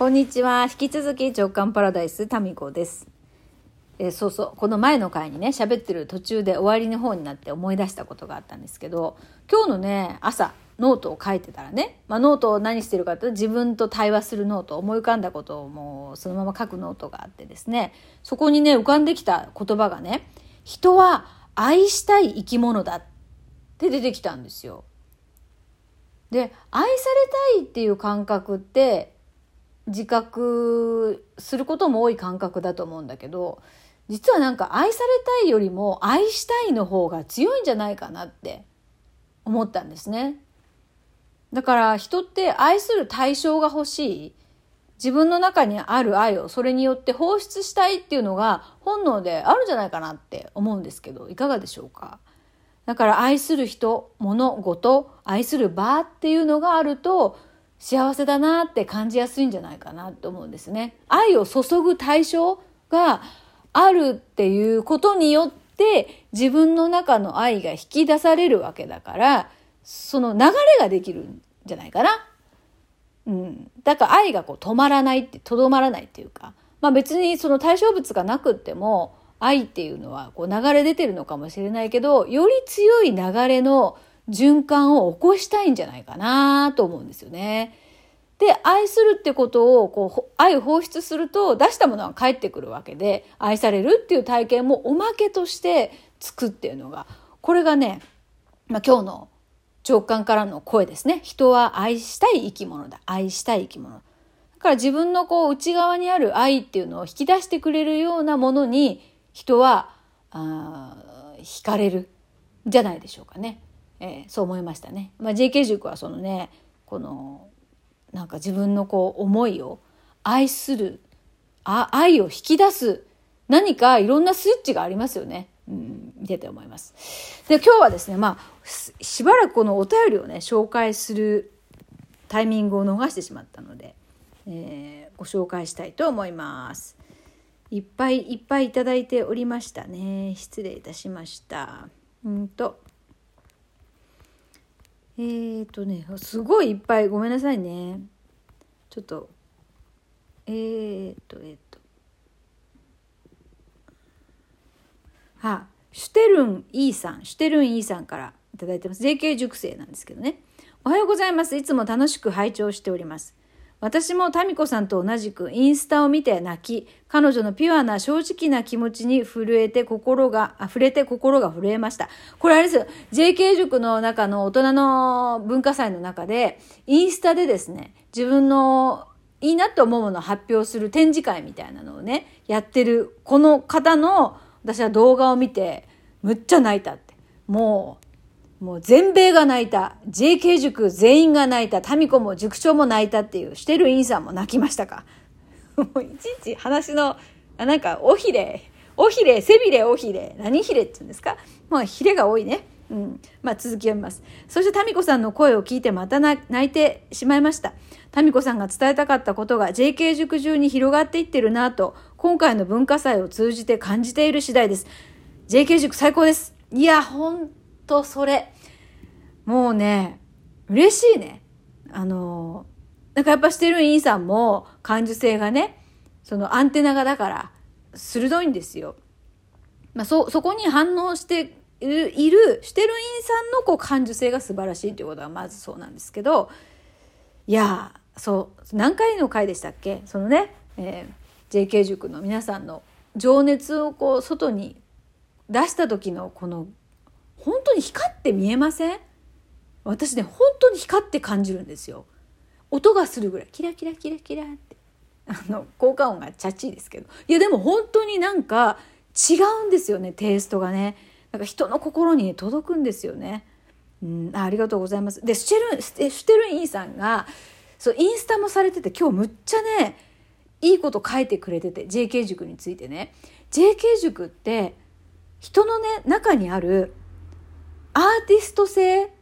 こんにちは。引き続き直感パラダイスタミコです。えーそうそう。この前の回にね、喋ってる途中で終わりの方になって思い出したことがあったんですけど、今日のね、朝、ノートを書いてたらね、まあ、ノートを何してるかって自分と対話するノート、思い浮かんだことをもうそのまま書くノートがあってですね、そこにね、浮かんできた言葉がね、人は愛したい生き物だって出てきたんですよ。で愛されたいっていう感覚って自覚することも多い感覚だと思うんだけど実はなんか愛されたいよりも愛したいの方が強いんじゃないかなって思ったんですね。だから人って愛する対象が欲しい自分の中にある愛をそれによって放出したいっていうのが本能であるんじゃないかなって思うんですけどいかがでしょうか？だから愛する人、物事、愛する場っていうのがあると幸せだなって感じやすいんじゃないかなと思うんですね。愛を注ぐ対象があるっていうことによって自分の中の愛が引き出されるわけだからその流れができるんじゃないかな。うん。だから愛がこう止まらないって、とどまらないっていうか、まあ別にその対象物がなくっても、愛っていうのはこう流れ出てるのかもしれないけど、より強い流れの循環を起こしたいんじゃないかなと思うんですよね。で、愛するってことを、こう、愛を放出すると出したものは返ってくるわけで、愛されるっていう体験もおまけとしてつくっていうのが、これがね、まあ今日の直感からの声ですね。人は愛したい生き物だ。愛したい生き物。だから自分のこう内側にある愛っていうのを引き出してくれるようなものに人はあー惹かれるじゃないでしょうかね。えーそう思いましたね。まあ、JK 塾はそのねこのなんか自分のこう思いを愛するあ愛を引き出す何かいろんなスイッチがありますよね。うん、見てて思います。で今日はですねまあししばらくこのお便りをね紹介するタイミングを逃してしまったので、えーご紹介したいと思います。いっぱいいっぱいいただいておりましたね。失礼いたしました。うんと。えーとね、すごいいっぱいごめんなさいね。ちょっと、えーと、えーと。はシュテルン E さん、シュテルン E さんから頂いてます。JK 塾生なんですけどね。おはようございます。いつも楽しく拝聴しております。私もタミコさんと同じくインスタを見て泣き、彼女のピュアな正直な気持ちに震えて心が、あ触れて心が震えました。これあれですよ、JK 塾の中の大人の文化祭の中で、インスタでですね、自分のいいなと思うものを発表する展示会みたいなのをね、やってるこの方の私は動画を見て、むっちゃ泣いたって。もう、もう全米が泣いた。JK 塾全員が泣いた。タミコも塾長も泣いたっていう、してるインさんも泣きましたか？もういちいち話の、あなんか、おひれ、おひれ、背びれ、おひれ、何ひれって言うんですか？まあ、ひれが多いね。うん。まあ、続き読みます。そして、タミコさんの声を聞いてまた泣いてしまいました。タミコさんが伝えたかったことが JK 塾中に広がっていってるなと、今回の文化祭を通じて感じている次第です。JK 塾最高です。いや、ほんとそれ。もうね、嬉しいね。あの、なんかやっぱしてるインさんも感受性がね、そのアンテナがだから鋭いんですよ。まあ、そ、そこに反応している、いるしてるインさんのこう感受性が素晴らしいということはまずそうなんですけど、いやそう、何回の回でしたっけ？そのね、えー JK 塾の皆さんの情熱をこう外に出した時のこの本当に光って見えません？私ね本当に光って感じるんですよ。音がするぐらい。キラキラキラキラって。あの効果音がチャッチーですけど。いやでも本当になんか違うんですよねテイストがね。なんか人の心に届くんですよね。うんありがとうございます。でシュテルンシュテルンイーさんがそうインスタもされてて今日むっちゃねいいこと書いてくれてて JK 塾についてね。JK 塾って人のね中にあるアーティスト性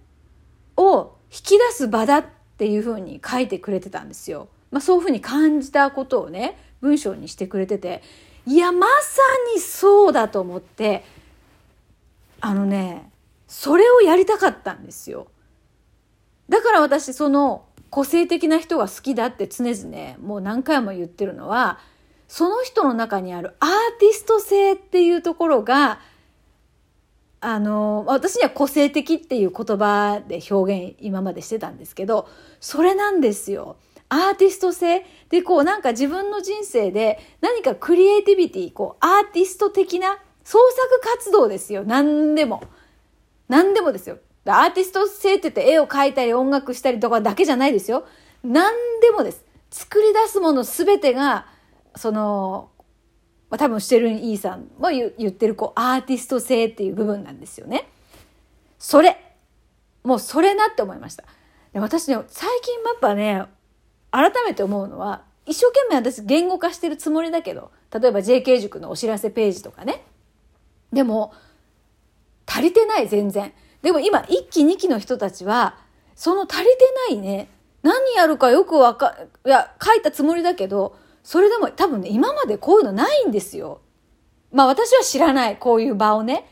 を引き出す場だっていうふうに書いてくれてたんですよ。まあ、そういうふうに感じたことをね文章にしてくれてていやまさにそうだと思ってあのねそれをやりたかったんですよ。だから私その個性的な人が好きだって常々もう何回も言ってるのはその人の中にあるアーティスト性っていうところがあの私には個性的っていう言葉で表現今までしてたんですけどそれなんですよ。アーティスト性。でこうなんか自分の人生で何かクリエイティビティこうアーティスト的な創作活動ですよ。何でも。何でもですよ。アーティスト性って言って絵を描いたり音楽したりとかだけじゃないですよ。何でもです。作り出すもの全てがその、まあ、多分してるイーさんは言ってるこうアーティスト性っていう部分なんですよね。それ。もうそれなって思いました。で私ね最近やっぱね改めて思うのは一生懸命私言語化してるつもりだけど例えば JK 塾のお知らせページとかね。でも足りてない全然。でも今1期2期の人たちはその足りてないね。何やるかよくわかいや書いたつもりだけどそれでも多分ね今までこういうのないんですよ。まあ私は知らないこういう場をね。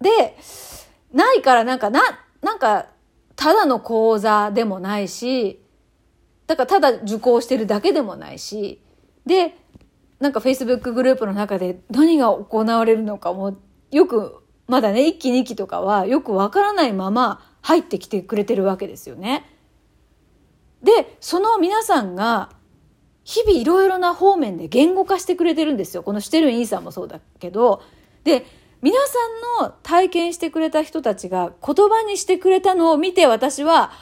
でないからなんかななんかただの講座でもないしだからただ受講してるだけでもないし、で、なんか Facebook グループの中で何が行われるのかもよく、まだね、1期2期とかはよくわからないまま入ってきてくれてるわけですよね。で、その皆さんが日々いろいろな方面で言語化してくれてるんですよ。このしてるイーさんもそうだけど。で、皆さんの体験してくれた人たちが言葉にしてくれたのを見て私は、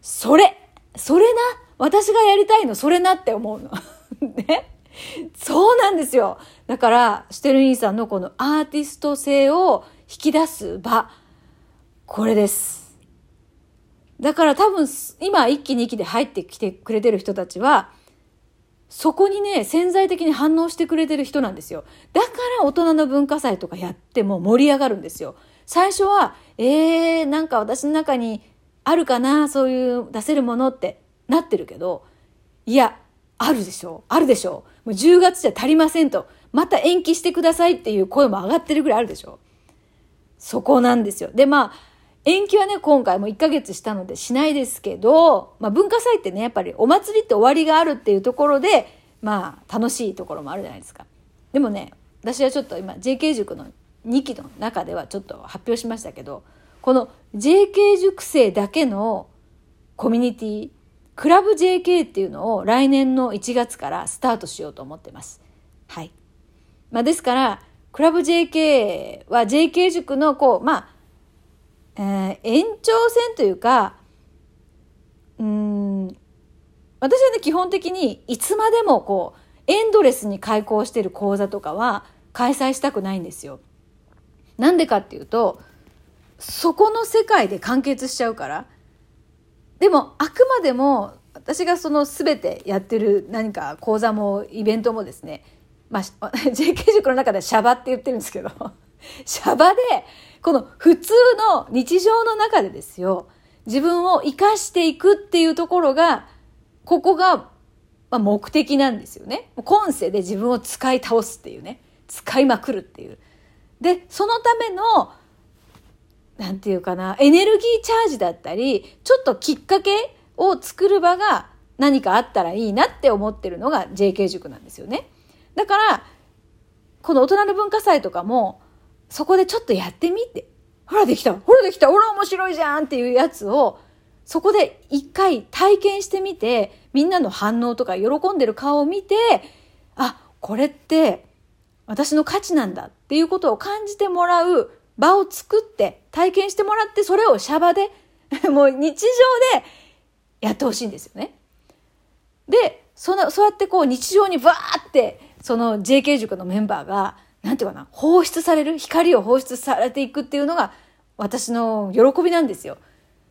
それそれな私がやりたいのそれなって思うの。ね。そうなんですよ。だから、シュテルインさんのこのアーティスト性を引き出す場、これです。だから多分、今一期二期で入ってきてくれてる人たちは、そこにね、潜在的に反応してくれてる人なんですよ。だから大人の文化祭とかやっても盛り上がるんですよ。最初は、えー、なんか私の中にあるかな、そういう出せるものってなってるけど、いや、あるでしょ。あるでしょ。もう10月じゃ足りませんと。また延期してくださいっていう声も上がってるぐらいあるでしょ。そこなんですよ。で、まあ、延期はね、今回も1ヶ月したのでしないですけど、まあ文化祭ってね、やっぱりお祭りって終わりがあるっていうところで、まあ楽しいところもあるじゃないですか。でもね、私はちょっと今 JK 塾の2期の中ではちょっと発表しましたけど、この JK 塾生だけのコミュニティクラブ JK っていうのを来年の1月からスタートしようと思ってます。はい。まあ、ですから、クラブ JK は JK 塾のこう、まあ、えー、延長線というか、うん、私はね、基本的にいつまでもこう、エンドレスに開講してる講座とかは開催したくないんですよ。なんでかっていうと、そこの世界で完結しちゃうから。でもあくまでも私がその全てやってる何か講座もイベントもですね、まあ、JK 塾 の中ではシャバって言ってるんですけど シャバでこの普通の日常の中でですよ自分を生かしていくっていうところがここがま目的なんですよね。今世で自分を使い倒すっていうね使いまくるっていう。でそのためのなんていうかな、エネルギーチャージだったり、ちょっときっかけを作る場が何かあったらいいなって思ってるのが JK 塾なんですよね。だから、この大人の文化祭とかも、そこでちょっとやってみて、ほらできた。ほらできた。ほら面白いじゃんっていうやつを、そこで一回体験してみて、みんなの反応とか喜んでる顔を見て、あ、これって私の価値なんだっていうことを感じてもらう場を作って体験してもらってそれをシャバで もう日常でやってほしいんですよね。でそのそうやってこう日常にバーってその JK 塾のメンバーがなんていうかな放出される光を放出されていくっていうのが私の喜びなんですよ。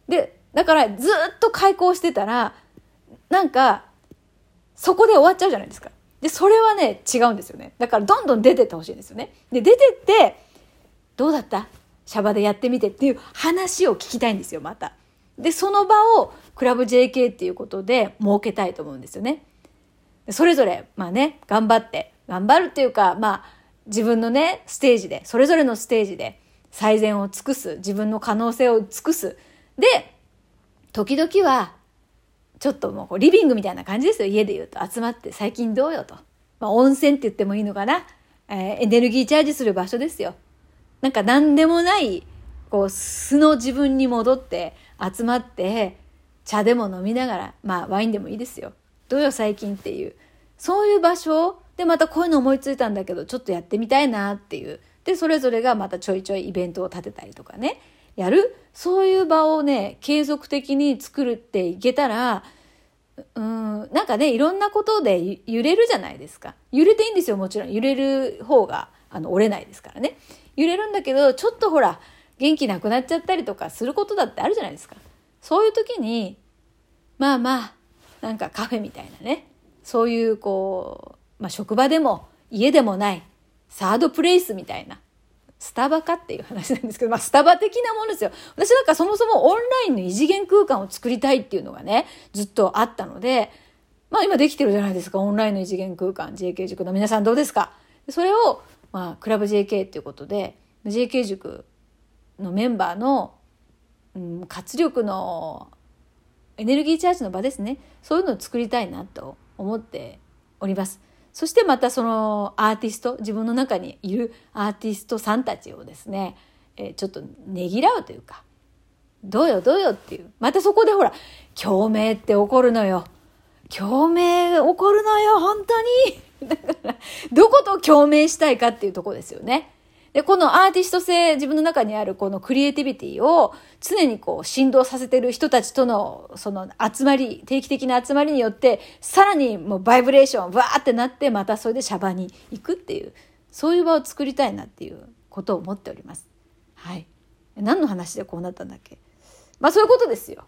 でだからずっと開講してたらなんかそこで終わっちゃうじゃないですか。でそれはね違うんですよね。だからどんどん出てってほしいんですよね。で出てってどうだった？シャバでやってみてっていう話を聞きたいんですよ、また。で、その場をクラブ JK っていうことで設けたいと思うんですよね。それぞれ、まあね、頑張って、頑張るっていうか、まあ、自分のね、ステージで、それぞれのステージで最善を尽くす、自分の可能性を尽くす。で、時々は、ちょっともうリビングみたいな感じですよ。家で言うと集まって最近どうよと、まあ、温泉って言ってもいいのかな、えー、エネルギーチャージする場所ですよ。なんか何でもないこう素の自分に戻って集まって茶でも飲みながらまあワインでもいいですよ。どうよ最近っていう。そういう場所でまたこういうの思いついたんだけどちょっとやってみたいなっていう。でそれぞれがまたちょいちょいイベントを立てたりとかね。やる？そういう場をね継続的に作るっていけたらうんなんかねいろんなことで揺れるじゃないですか。揺れていいんですよもちろん。揺れる方があの折れないですからね。揺れるんだけどちょっとほら元気なくなっちゃったりとかすることだってあるじゃないですか。そういう時にまあまあなんかカフェみたいなね。そういうこう、まあ、職場でも家でもないサードプレイスみたいなスタバかっていう話なんですけど、まあ、スタバ的なものですよ。私なんかそもそもオンラインの異次元空間を作りたいっていうのがね、ずっとあったので、まあ今できてるじゃないですか、オンラインの異次元空間、JK 塾の皆さんどうですか？それを、まあ、クラブ JK っていうことで、JK 塾のメンバーの、うん、活力のエネルギーチャージの場ですね。そういうのを作りたいなと思っております。そしてまたそのアーティスト自分の中にいるアーティストさんたちをですね、えー、ちょっとねぎらうというかどうよどうよっていうまたそこでほら共鳴って起こるのよ共鳴起こるのよ本当にだからどこと共鳴したいかっていうとこですよね。で、このアーティスト性、自分の中にあるこのクリエイティビティを常にこう振動させてる人たちとのその集まり、定期的な集まりによって、さらにもうバイブレーション、わーってなって、またそれでシャバに行くっていう、そういう場を作りたいなっていうことを思っております。はい。何の話でこうなったんだっけ？まあそういうことですよ。